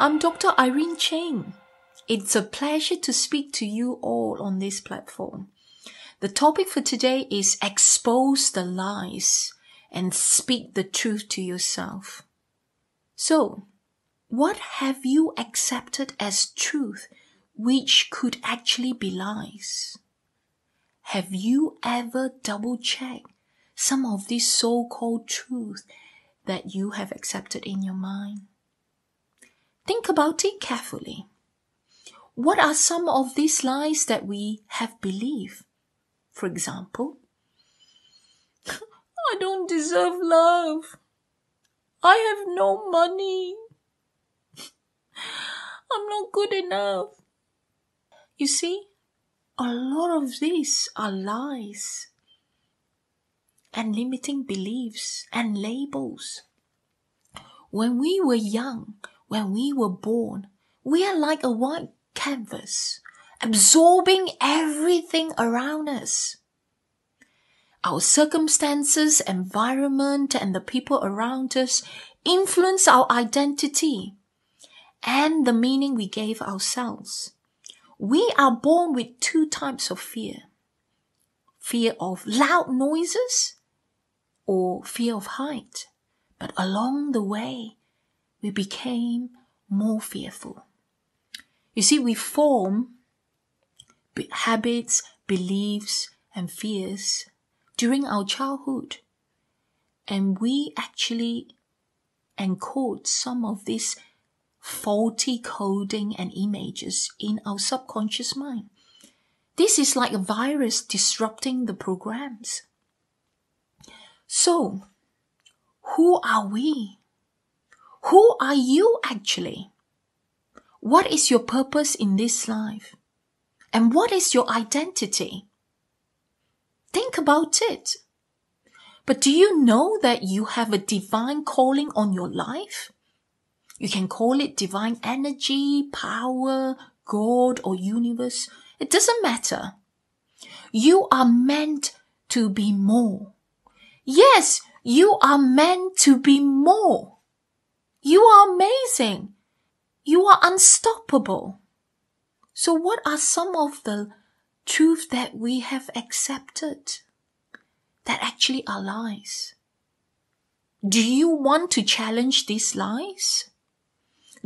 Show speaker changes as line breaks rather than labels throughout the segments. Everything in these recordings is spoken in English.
I'm Dr. Irene Ching. It's a pleasure to speak to you all on this platform. The topic for today is expose the lies and speak the truth to yourself. So, what have you accepted as truth which could actually be lies? Have you ever double checked some of these so-called truth that you have accepted in your mind? Think about it carefully. What are some of these lies that we have believed? For example, I don't deserve love. I have no money. I'm not good enough. You see, a lot of these are lies and limiting beliefs and labels. When we were young, when we were born, we are like a white canvas, absorbing everything around us. Our circumstances, environment, and the people around us influence our identity and the meaning we gave ourselves. We are born with two types of fear. Fear of loud noises or fear of height. But along the way, we became more fearful. You see, we form habits, beliefs, and fears during our childhood. And we actually encode some of these faulty coding and images in our subconscious mind. This is like a virus disrupting the programs. So, who are we? Who are you actually? What is your purpose in this life? And what is your identity? Think about it. But do you know that you have a divine calling on your life? You can call it divine energy, power, God, or universe. It doesn't matter. You are meant to be more. Yes, you are meant to be more. You are amazing. You are unstoppable. So what are some of the truths that we have accepted that actually are lies? Do you want to challenge these lies?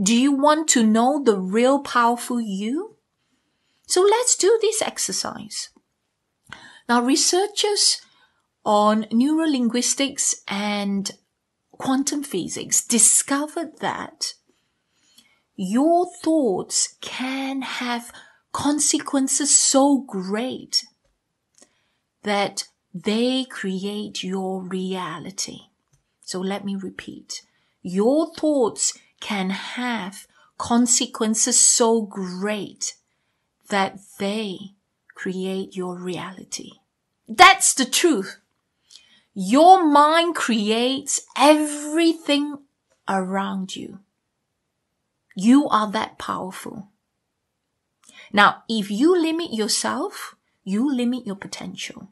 Do you want to know the real powerful you? So let's do this exercise. Now researchers on neurolinguistics and quantum physics discovered that your thoughts can have consequences so great that they create your reality. So let me repeat. Your thoughts can have consequences so great that they create your reality. That's the truth. Your mind creates everything around you. You are that powerful. Now, if you limit yourself, you limit your potential.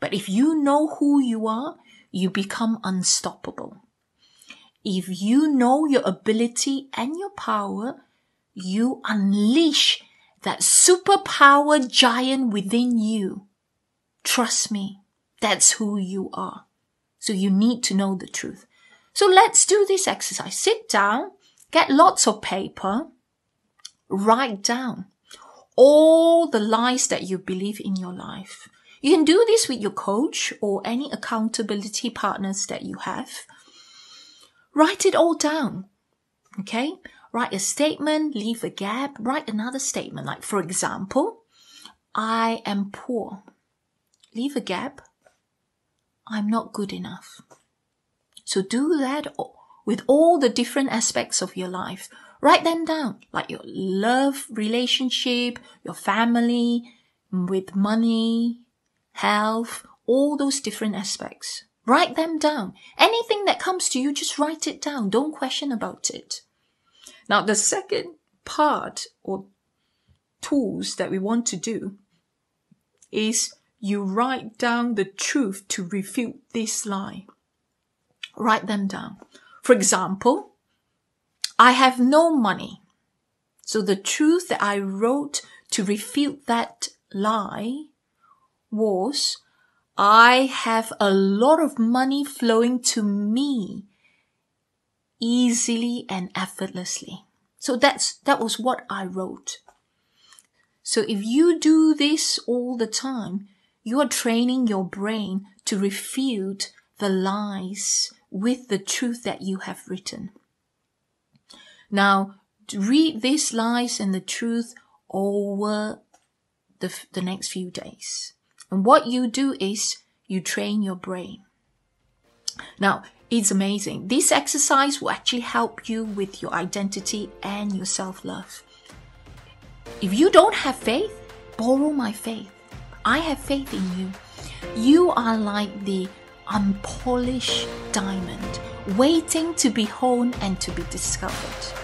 But if you know who you are, you become unstoppable. If you know your ability and your power, you unleash that superpower giant within you. Trust me. That's who you are. So you need to know the truth. So let's do this exercise. Sit down, get lots of paper, write down all the lies that you believe in your life. You can do this with your coach or any accountability partners that you have. Write it all down. Okay? Write a statement, leave a gap, write another statement. Like, for example, I am poor. Leave a gap, I'm not good enough. So do that with all the different aspects of your life. Write them down, like your love relationship, your family, with money, health, all those different aspects. Write them down. Anything that comes to you, just write it down. Don't question about it. Now, the second part or tools that we want to do is you write down the truth to refute this lie. Write them down. For example, I have no money. So the truth that I wrote to refute that lie was I have a lot of money flowing to me easily and effortlessly. So that's, that was what I wrote. So if you do this all the time, you are training your brain to refute the lies with the truth that you have written. Now, read these lies and the truth over the, the next few days. And what you do is you train your brain. Now, it's amazing. This exercise will actually help you with your identity and your self love. If you don't have faith, borrow my faith. I have faith in you. You are like the unpolished diamond, waiting to be honed and to be discovered.